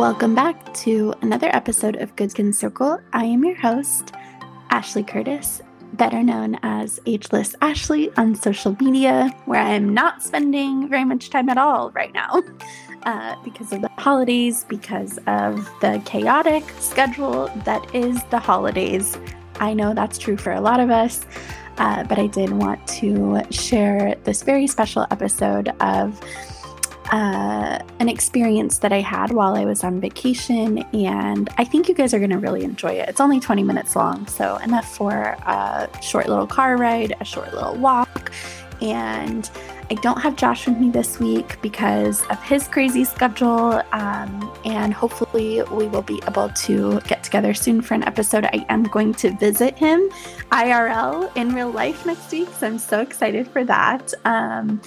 Welcome back to another episode of Good Skin Circle. I am your host, Ashley Curtis, better known as Ageless Ashley on social media, where I am not spending very much time at all right now uh, because of the holidays, because of the chaotic schedule that is the holidays. I know that's true for a lot of us, uh, but I did want to share this very special episode of uh, an experience that I had while I was on vacation, and I think you guys are going to really enjoy it. It's only 20 minutes long, so enough for a short little car ride, a short little walk, and I don't have Josh with me this week because of his crazy schedule, um, and hopefully we will be able to get together soon for an episode. I am going to visit him IRL in real life next week, so I'm so excited for that. Um,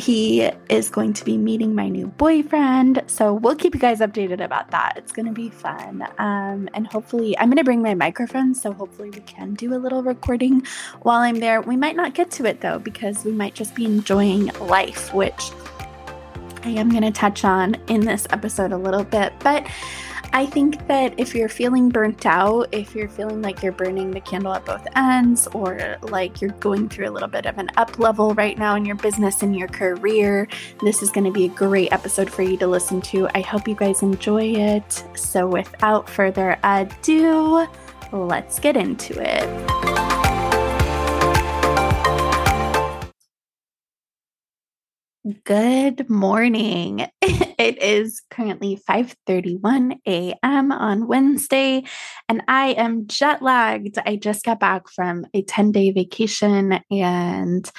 he is going to be meeting my new boyfriend. So we'll keep you guys updated about that. It's going to be fun. Um, and hopefully, I'm going to bring my microphone. So hopefully, we can do a little recording while I'm there. We might not get to it though, because we might just be enjoying life, which I am going to touch on in this episode a little bit. But I think that if you're feeling burnt out, if you're feeling like you're burning the candle at both ends, or like you're going through a little bit of an up level right now in your business and your career, this is going to be a great episode for you to listen to. I hope you guys enjoy it. So, without further ado, let's get into it. Good morning. It is currently 5:31 a.m. on Wednesday and I am jet lagged. I just got back from a 10-day vacation and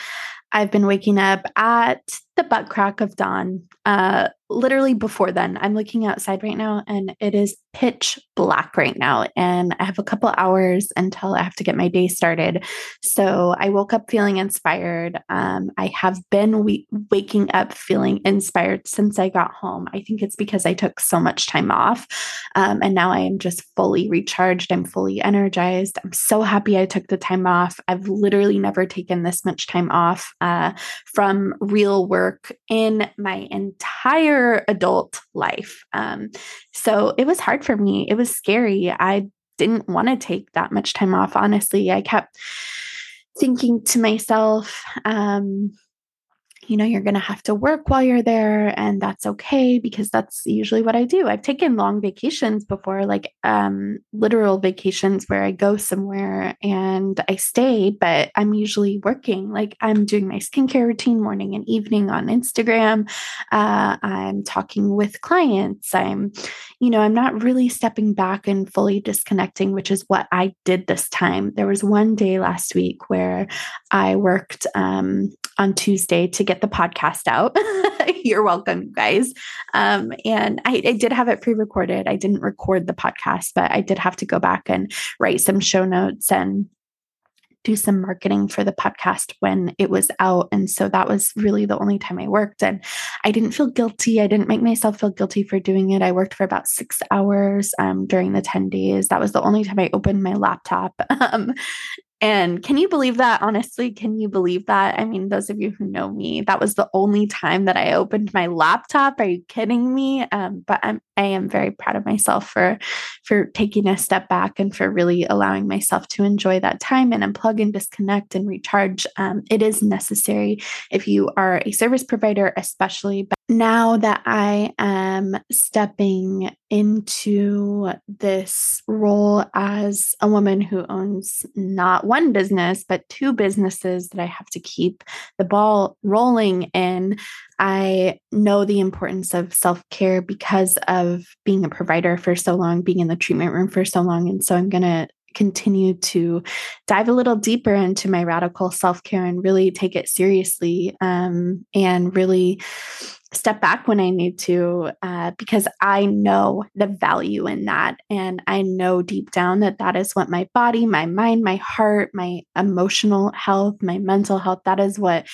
I've been waking up at the butt crack of dawn uh, literally before then. I'm looking outside right now and it is pitch black right now. And I have a couple hours until I have to get my day started. So I woke up feeling inspired. Um, I have been we- waking up feeling inspired since I got home. I think it's because I took so much time off. Um, and now I am just fully recharged. I'm fully energized. I'm so happy I took the time off. I've literally never taken this much time off uh, from real work in my entire adult life. Um, so it was hard for me. It was scary. I didn't want to take that much time off, honestly. I kept thinking to myself, um, you know, you're going to have to work while you're there and that's okay because that's usually what I do. I've taken long vacations before, like um literal vacations where I go somewhere and I stay, but I'm usually working. Like I'm doing my skincare routine morning and evening on Instagram. Uh, I'm talking with clients. I'm, you know, I'm not really stepping back and fully disconnecting, which is what I did this time. There was one day last week where I worked um on Tuesday to get the podcast out. You're welcome, guys. Um, and I, I did have it pre recorded. I didn't record the podcast, but I did have to go back and write some show notes and do some marketing for the podcast when it was out. And so that was really the only time I worked. And I didn't feel guilty. I didn't make myself feel guilty for doing it. I worked for about six hours um, during the 10 days. That was the only time I opened my laptop. Um, and can you believe that? Honestly, can you believe that? I mean, those of you who know me, that was the only time that I opened my laptop. Are you kidding me? Um, but I'm I am very proud of myself for for taking a step back and for really allowing myself to enjoy that time and unplug and disconnect and recharge. Um, it is necessary if you are a service provider, especially. Now that I am stepping into this role as a woman who owns not one business, but two businesses that I have to keep the ball rolling in, I know the importance of self care because of being a provider for so long, being in the treatment room for so long. And so I'm going to continue to dive a little deeper into my radical self care and really take it seriously um, and really step back when I need to uh, because I know the value in that. And I know deep down that that is what my body, my mind, my heart, my emotional health, my mental health, that is what.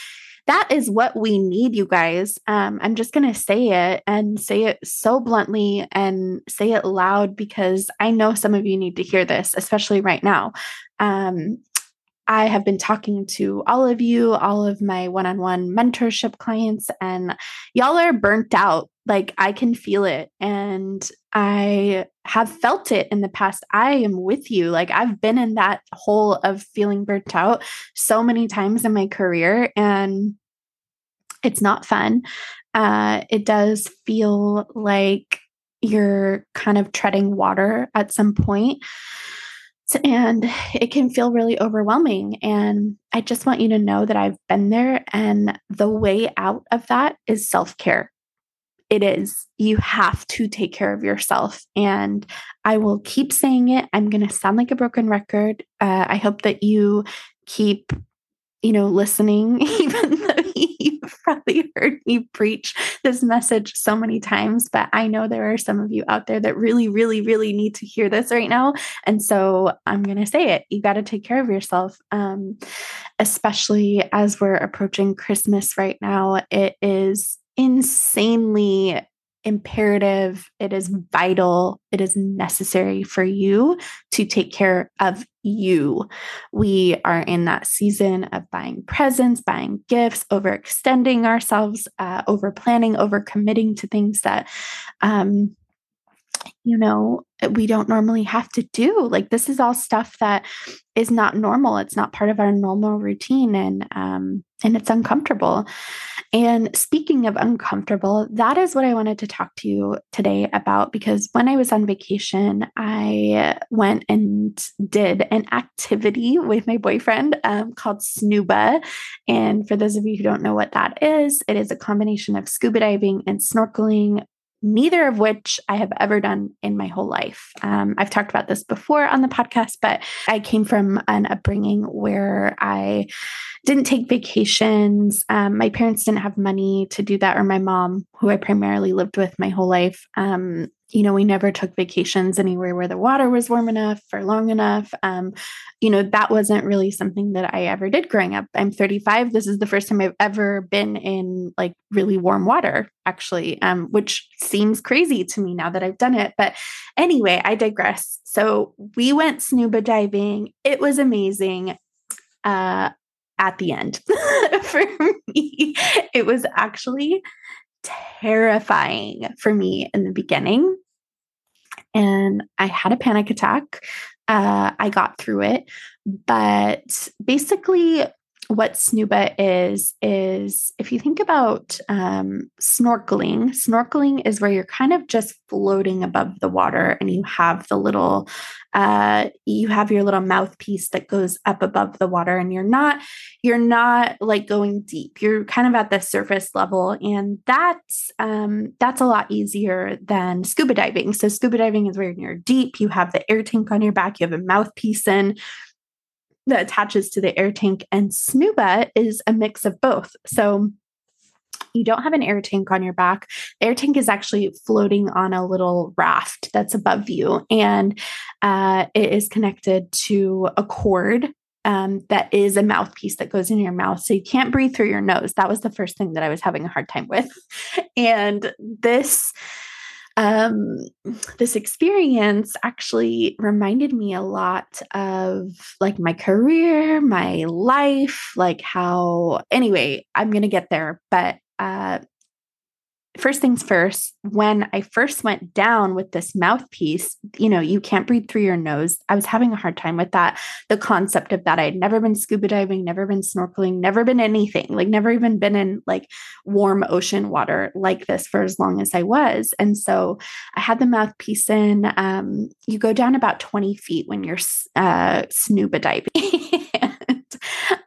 That is what we need, you guys. Um, I'm just going to say it and say it so bluntly and say it loud because I know some of you need to hear this, especially right now. Um, I have been talking to all of you, all of my one on one mentorship clients, and y'all are burnt out. Like I can feel it. And I have felt it in the past. I am with you. Like I've been in that hole of feeling burnt out so many times in my career, and it's not fun. Uh, it does feel like you're kind of treading water at some point and it can feel really overwhelming. And I just want you to know that I've been there, and the way out of that is self care. It is. You have to take care of yourself. And I will keep saying it. I'm going to sound like a broken record. Uh, I hope that you keep, you know, listening, even though probably heard me preach this message so many times, but I know there are some of you out there that really, really, really need to hear this right now. And so I'm going to say it. You got to take care of yourself, um, especially as we're approaching Christmas right now. It is insanely imperative, it is vital, it is necessary for you to take care of you. We are in that season of buying presents, buying gifts, overextending ourselves, uh, over planning, over committing to things that, um, you know, we don't normally have to do. Like, this is all stuff that is not normal. It's not part of our normal routine. And, um, and it's uncomfortable. And speaking of uncomfortable, that is what I wanted to talk to you today about because when I was on vacation, I went and did an activity with my boyfriend um, called Snuba. And for those of you who don't know what that is, it is a combination of scuba diving and snorkeling neither of which I have ever done in my whole life. Um, I've talked about this before on the podcast, but I came from an upbringing where I didn't take vacations. Um, my parents didn't have money to do that, or my mom, who I primarily lived with my whole life, um, you know, we never took vacations anywhere where the water was warm enough for long enough. Um, you know, that wasn't really something that I ever did growing up. I'm 35. This is the first time I've ever been in like really warm water, actually, um, which seems crazy to me now that I've done it. But anyway, I digress. So we went snuba diving. It was amazing. Uh, at the end, for me, it was actually terrifying for me in the beginning. And I had a panic attack. Uh, I got through it. But basically, what snuba is is if you think about um, snorkeling snorkeling is where you're kind of just floating above the water and you have the little uh, you have your little mouthpiece that goes up above the water and you're not you're not like going deep. You're kind of at the surface level and that's um, that's a lot easier than scuba diving. So scuba diving is where you're deep you have the air tank on your back you have a mouthpiece in that attaches to the air tank, and Snuba is a mix of both. So you don't have an air tank on your back. The air tank is actually floating on a little raft that's above you, and uh, it is connected to a cord um, that is a mouthpiece that goes in your mouth. So you can't breathe through your nose. That was the first thing that I was having a hard time with. And this um, this experience actually reminded me a lot of like my career, my life, like how, anyway, I'm going to get there. But uh, first things first, when I first went down with this mouthpiece, you know, you can't breathe through your nose. I was having a hard time with that. The concept of that, I'd never been scuba diving, never been snorkeling, never been anything, like never even been in like warm ocean water like this for as long as I was. And so I had the mouthpiece in. Um, you go down about 20 feet when you're uh, snuba diving.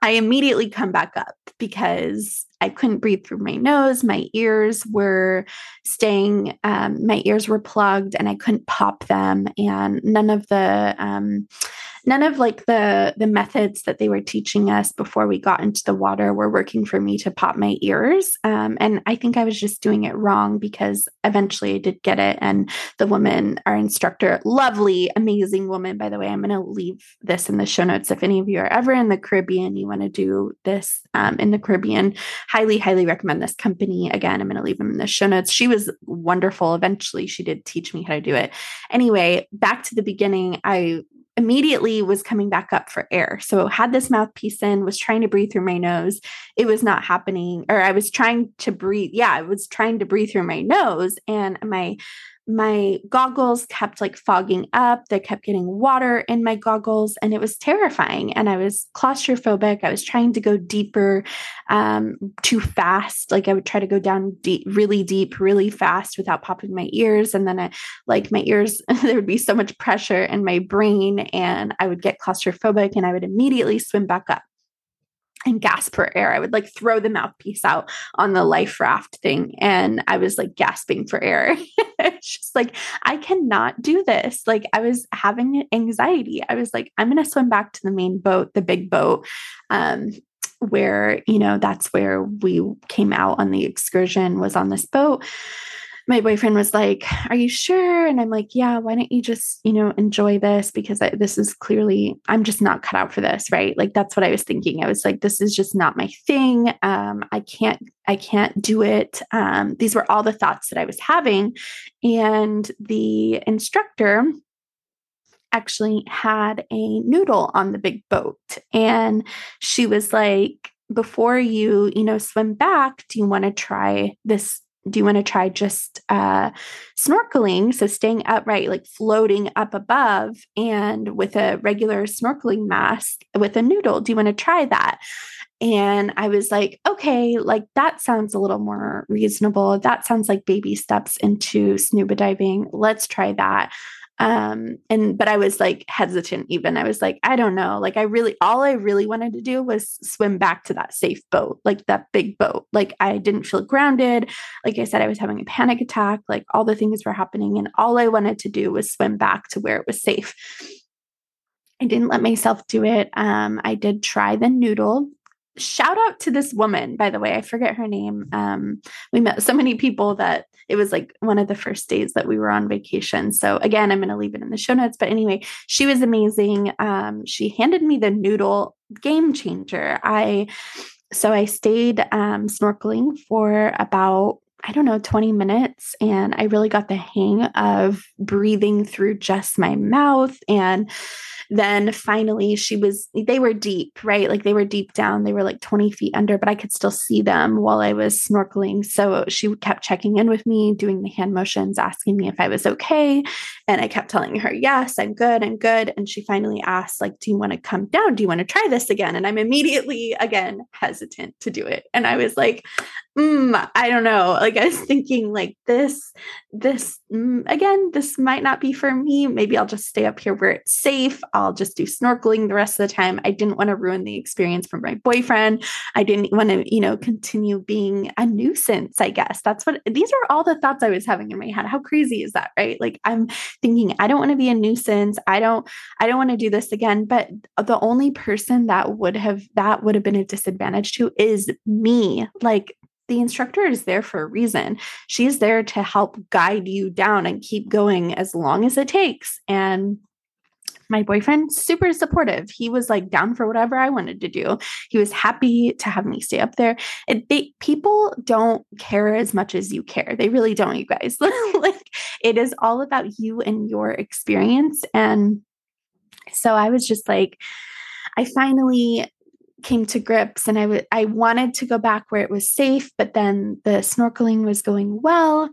I immediately come back up because I couldn't breathe through my nose. My ears were staying, um, my ears were plugged and I couldn't pop them. And none of the, um, none of like the the methods that they were teaching us before we got into the water were working for me to pop my ears. Um, and i think i was just doing it wrong because eventually i did get it. And the woman our instructor lovely amazing woman by the way i'm going to leave this in the show notes. If any of you are ever in the caribbean you want to do this um, in the caribbean highly highly recommend this company. Again i'm going to leave them in the show notes. She was wonderful. Eventually she did teach me how to do it. Anyway back to the beginning i immediately was coming back up for air. So had this mouthpiece in, was trying to breathe through my nose. It was not happening, or I was trying to breathe. Yeah, I was trying to breathe through my nose, and my my goggles kept like fogging up. They kept getting water in my goggles, and it was terrifying. And I was claustrophobic. I was trying to go deeper, um, too fast. Like I would try to go down deep, really deep, really fast without popping my ears. And then I, like my ears, there would be so much pressure in my brain, and I would get claustrophobic, and I would immediately swim back up and gasp for air. I would like throw the mouthpiece out on the life raft thing and I was like gasping for air. it's just like, I cannot do this. Like, I was having anxiety. I was like, I'm going to swim back to the main boat, the big boat. Um, where, you know, that's where we came out on the excursion was on this boat my boyfriend was like, Are you sure? And I'm like, Yeah, why don't you just, you know, enjoy this? Because I, this is clearly, I'm just not cut out for this, right? Like, that's what I was thinking. I was like, This is just not my thing. Um, I can't, I can't do it. Um, these were all the thoughts that I was having. And the instructor, actually had a noodle on the big boat and she was like before you you know swim back do you want to try this do you want to try just uh, snorkeling? So staying upright, like floating up above, and with a regular snorkeling mask with a noodle. Do you want to try that? And I was like, okay, like that sounds a little more reasonable. That sounds like baby steps into scuba diving. Let's try that um and but i was like hesitant even. I was like i don't know. Like i really all i really wanted to do was swim back to that safe boat like that big boat. Like i didn't feel grounded. Like i said i was having a panic attack. Like all the things were happening and all i wanted to do was swim back to where it was safe. I didn't let myself do it. Um, I did try the noodle shout out to this woman by the way i forget her name um, we met so many people that it was like one of the first days that we were on vacation. So again i'm going to leave it in the show notes but anyway she was amazing um, she handed me the noodle game changer. I so i stayed um, snorkeling for about I don't know, 20 minutes. And I really got the hang of breathing through just my mouth and then finally she was they were deep right? Like they were deep down they were like 20 feet under but i could still see them while i was snorkeling. So she kept checking in with me doing the hand motions asking me if i was okay and i kept telling her yes i'm good i'm good and she finally asked like do you want to come down? Do you want to try this again? And i'm immediately again hesitant to do it. And i was like mm, i don't know like i was thinking like this this mm, again this might not be for me maybe i'll just stay up here where it's safe I'll just do snorkeling the rest of the time. I didn't want to ruin the experience for my boyfriend. I didn't want to, you know, continue being a nuisance, I guess. That's what these are all the thoughts I was having in my head. How crazy is that, right? Like I'm thinking I don't want to be a nuisance. I don't I don't want to do this again, but the only person that would have that would have been a disadvantage to is me. Like the instructor is there for a reason. She's there to help guide you down and keep going as long as it takes. And my boyfriend super supportive. He was like down for whatever i wanted to do. He was happy to have me stay up there. It, they, people don't care as much as you care. They really don't you guys. Like it is all about you and your experience. And so i was just like i finally came to grips and I, w- I wanted to go back where it was safe but then the snorkeling was going well.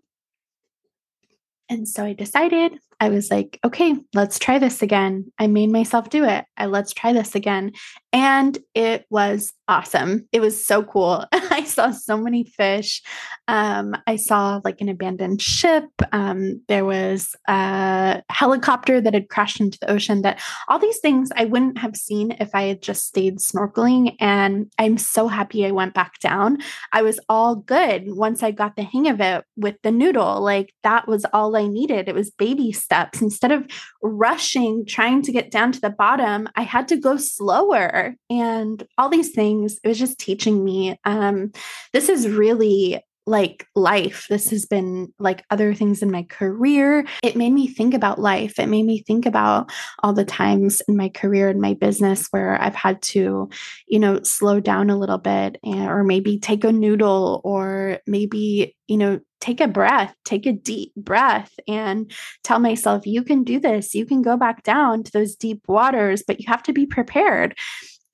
And so I decided, I was like, okay, let's try this again. I made myself do it. I let's try this again. And it was awesome. It was so cool. I saw so many fish. Um, I saw like an abandoned ship. Um, there was a helicopter that had crashed into the ocean. That all these things I wouldn't have seen if I had just stayed snorkeling. And I'm so happy I went back down. I was all good once I got the hang of it with the noodle. Like that was all I needed. It was baby steps. Instead of rushing, trying to get down to the bottom, I had to go slower and all these things. It was just teaching me um, this is really like life. This has been like other things in my career. It made me think about life. It made me think about all the times in my career and my business where I've had to, you know, slow down a little bit and, or maybe take a noodle or maybe, you know, take a breath, take a deep breath and tell myself, you can do this. You can go back down to those deep waters, but you have to be prepared.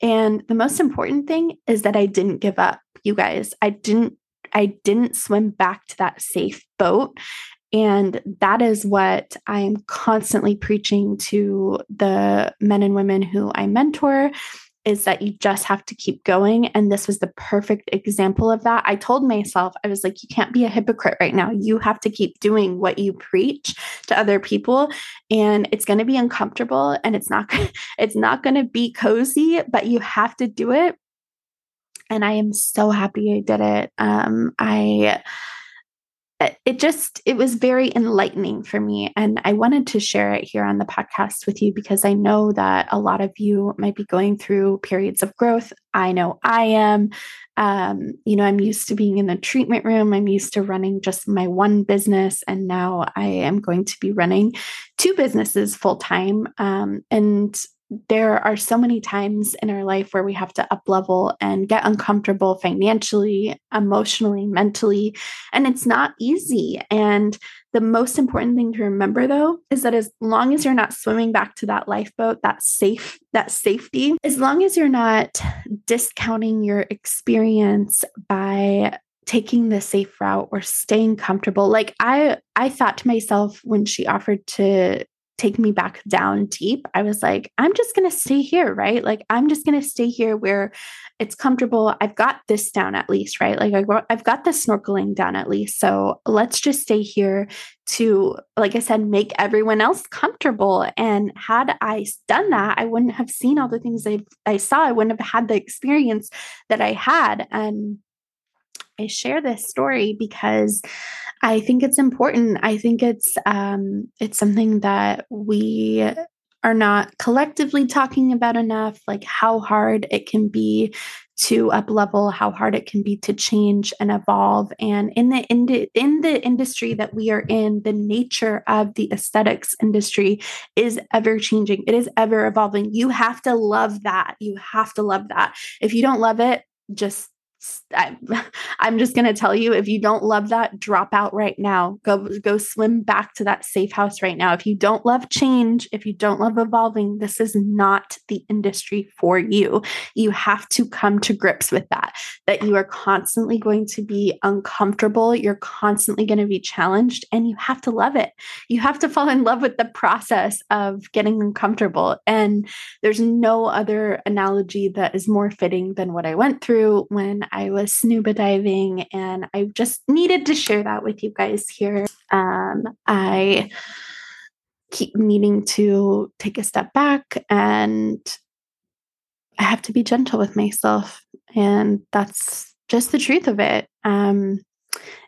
And the most important thing is that I didn't give up, you guys. I didn't I didn't swim back to that safe boat. And that is what I'm constantly preaching to the men and women who I mentor is that you just have to keep going. And this was the perfect example of that. I told myself, I was like, you can't be a hypocrite right now. You have to keep doing what you preach to other people. And it's going to be uncomfortable and it's not, it's not going to be cozy, but you have to do it and I am so happy I did it. Um, I it just it was very enlightening for me and i wanted to share it here on the podcast with you because i know that a lot of you might be going through periods of growth. I know i am. Um, you know i'm used to being in the treatment room. I'm used to running just my one business and now i am going to be running two businesses full time um, and there are so many times in our life where we have to up level and get uncomfortable financially, emotionally, mentally, and it's not easy. And the most important thing to remember though is that as long as you're not swimming back to that lifeboat, that safe, that safety, as long as you're not discounting your experience by taking the safe route or staying comfortable like i i thought to myself when she offered to take me back down deep, I was like, I'm just going to stay here, right? Like, I'm just going to stay here where it's comfortable. I've got this down at least, right? Like, I've got the snorkeling down at least. So let's just stay here to, like I said, make everyone else comfortable. And had I done that, I wouldn't have seen all the things I, I saw. I wouldn't have had the experience that I had. And I share this story because I think it's important. I think it's um, it's something that we are not collectively talking about enough. Like how hard it can be to up level, how hard it can be to change and evolve. And in the in, the, in the industry that we are in, the nature of the aesthetics industry is ever changing. It is ever evolving. You have to love that. You have to love that. If you don't love it, just I, am just going to tell you if you don't love that drop out right now. Go go swim back to that safe house right now. If you don't love change if you don't love evolving this is not the industry for you. You have to come to grips with that that you are constantly going to be uncomfortable you're constantly going to be challenged and you have to love it. You have to fall in love with the process of getting uncomfortable and there's no other analogy that is more fitting than what I went through when I was scuba diving, and I just needed to share that with you guys here. Um, I keep needing to take a step back and I have to be gentle with myself. And that's just the truth of it. Um,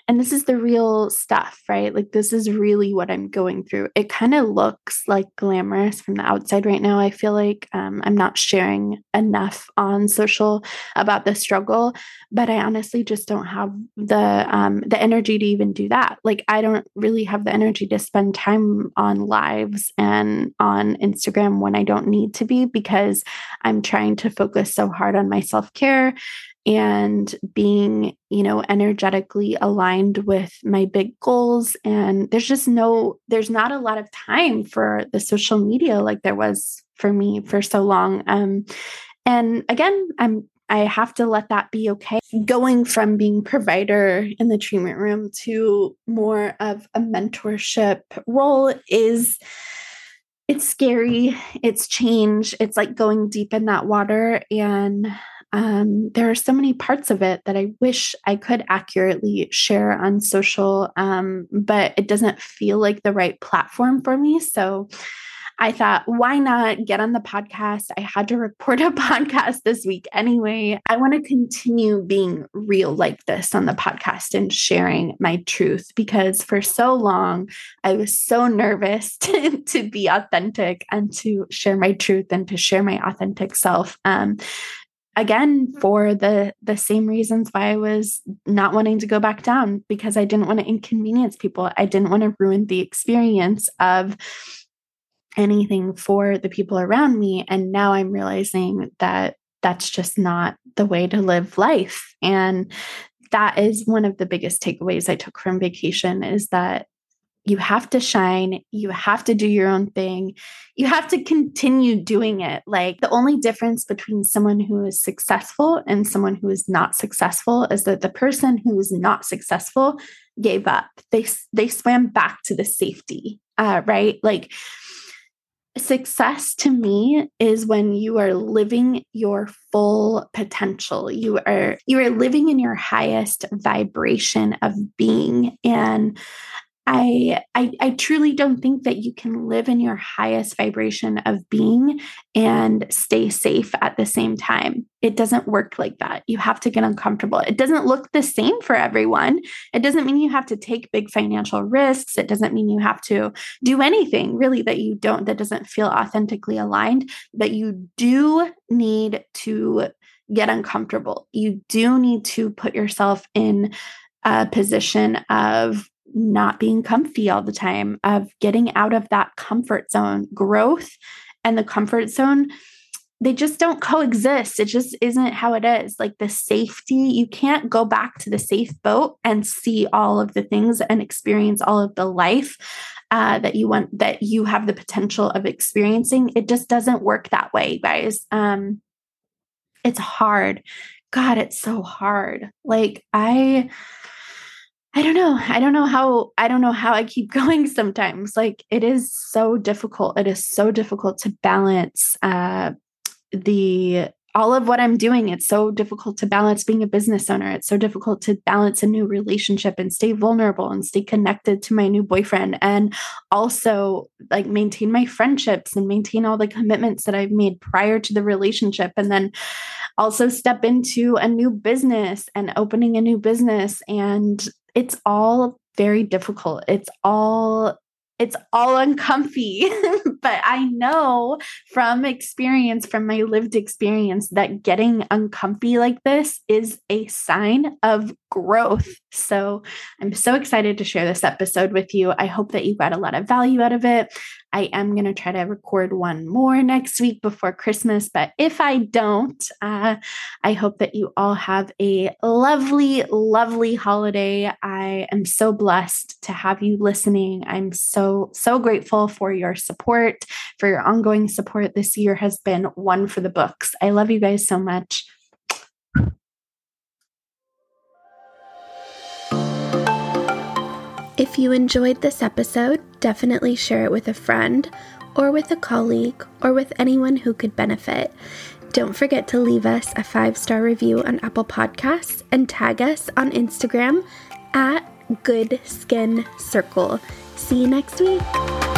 and this is the real stuff, right? Like, this is really what I'm going through. It kind of looks like glamorous from the outside right now. I feel like um, I'm not sharing enough on social about the struggle, but I honestly just don't have the um, the energy to even do that. Like, I don't really have the energy to spend time on lives and on Instagram when I don't need to be because I'm trying to focus so hard on my self care and being, you know, energetically aligned with my big goals. And there's just no, there's not a lot of time for the social media like there was for me for so long. Um, and again, I'm I have to let that be okay. Going from being provider in the treatment room to more of a mentorship role is it's scary. It's change. It's like going deep in that water and um, there are so many parts of it that I wish I could accurately share on social, um, but it doesn't feel like the right platform for me. So I thought, why not get on the podcast? I had to record a podcast this week anyway. I want to continue being real like this on the podcast and sharing my truth because for so long I was so nervous to, to be authentic and to share my truth and to share my authentic self. Um, again for the the same reasons why I was not wanting to go back down because I didn't want to inconvenience people. I didn't want to ruin the experience of anything for the people around me and now I'm realizing that that's just not the way to live life and that is one of the biggest takeaways I took from vacation is that you have to shine, you have to do your own thing, you have to continue doing it. Like the only difference between someone who is successful and someone who is not successful is that the person who is not successful gave up. They they swam back to the safety, uh, right? Like success to me is when you are living your full potential you are you are living in your highest vibration of being and I, I I truly don't think that you can live in your highest vibration of being and stay safe at the same time. It doesn't work like that. You have to get uncomfortable. It doesn't look the same for everyone. It doesn't mean you have to take big financial risks. It doesn't mean you have to do anything really that you don't that doesn't feel authentically aligned, that you do need to get uncomfortable. You do need to put yourself in a position of not being comfy all the time, of getting out of that comfort zone. Growth and the comfort zone, they just don't coexist. It just isn't how it is. Like the safety, you can't go back to the safe boat and see all of the things and experience all of the life uh, that you want, that you have the potential of experiencing. It just doesn't work that way, guys. Um, it's hard. God, it's so hard. Like I, I don't know. I don't know how I don't know how I keep going sometimes. Like it is so difficult. It is so difficult to balance uh the all of what I'm doing. It's so difficult to balance being a business owner. It's so difficult to balance a new relationship and stay vulnerable and stay connected to my new boyfriend and also like maintain my friendships and maintain all the commitments that I've made prior to the relationship and then also step into a new business and opening a new business and it's all very difficult. It's all it's all uncomfy. but I know from experience, from my lived experience, that getting uncomfy like this is a sign of growth. So I'm so excited to share this episode with you. I hope that you got a lot of value out of it. I am going to try to record one more next week before Christmas. But if I don't, uh, I hope that you all have a lovely, lovely holiday. I am so blessed to have you listening. I'm so, so grateful for your support, for your ongoing support. This year has been one for the books. I love you guys so much. If you enjoyed this episode, definitely share it with a friend or with a colleague or with anyone who could benefit. Don't forget to leave us a five star review on Apple Podcasts and tag us on Instagram at Good Skin Circle. See you next week.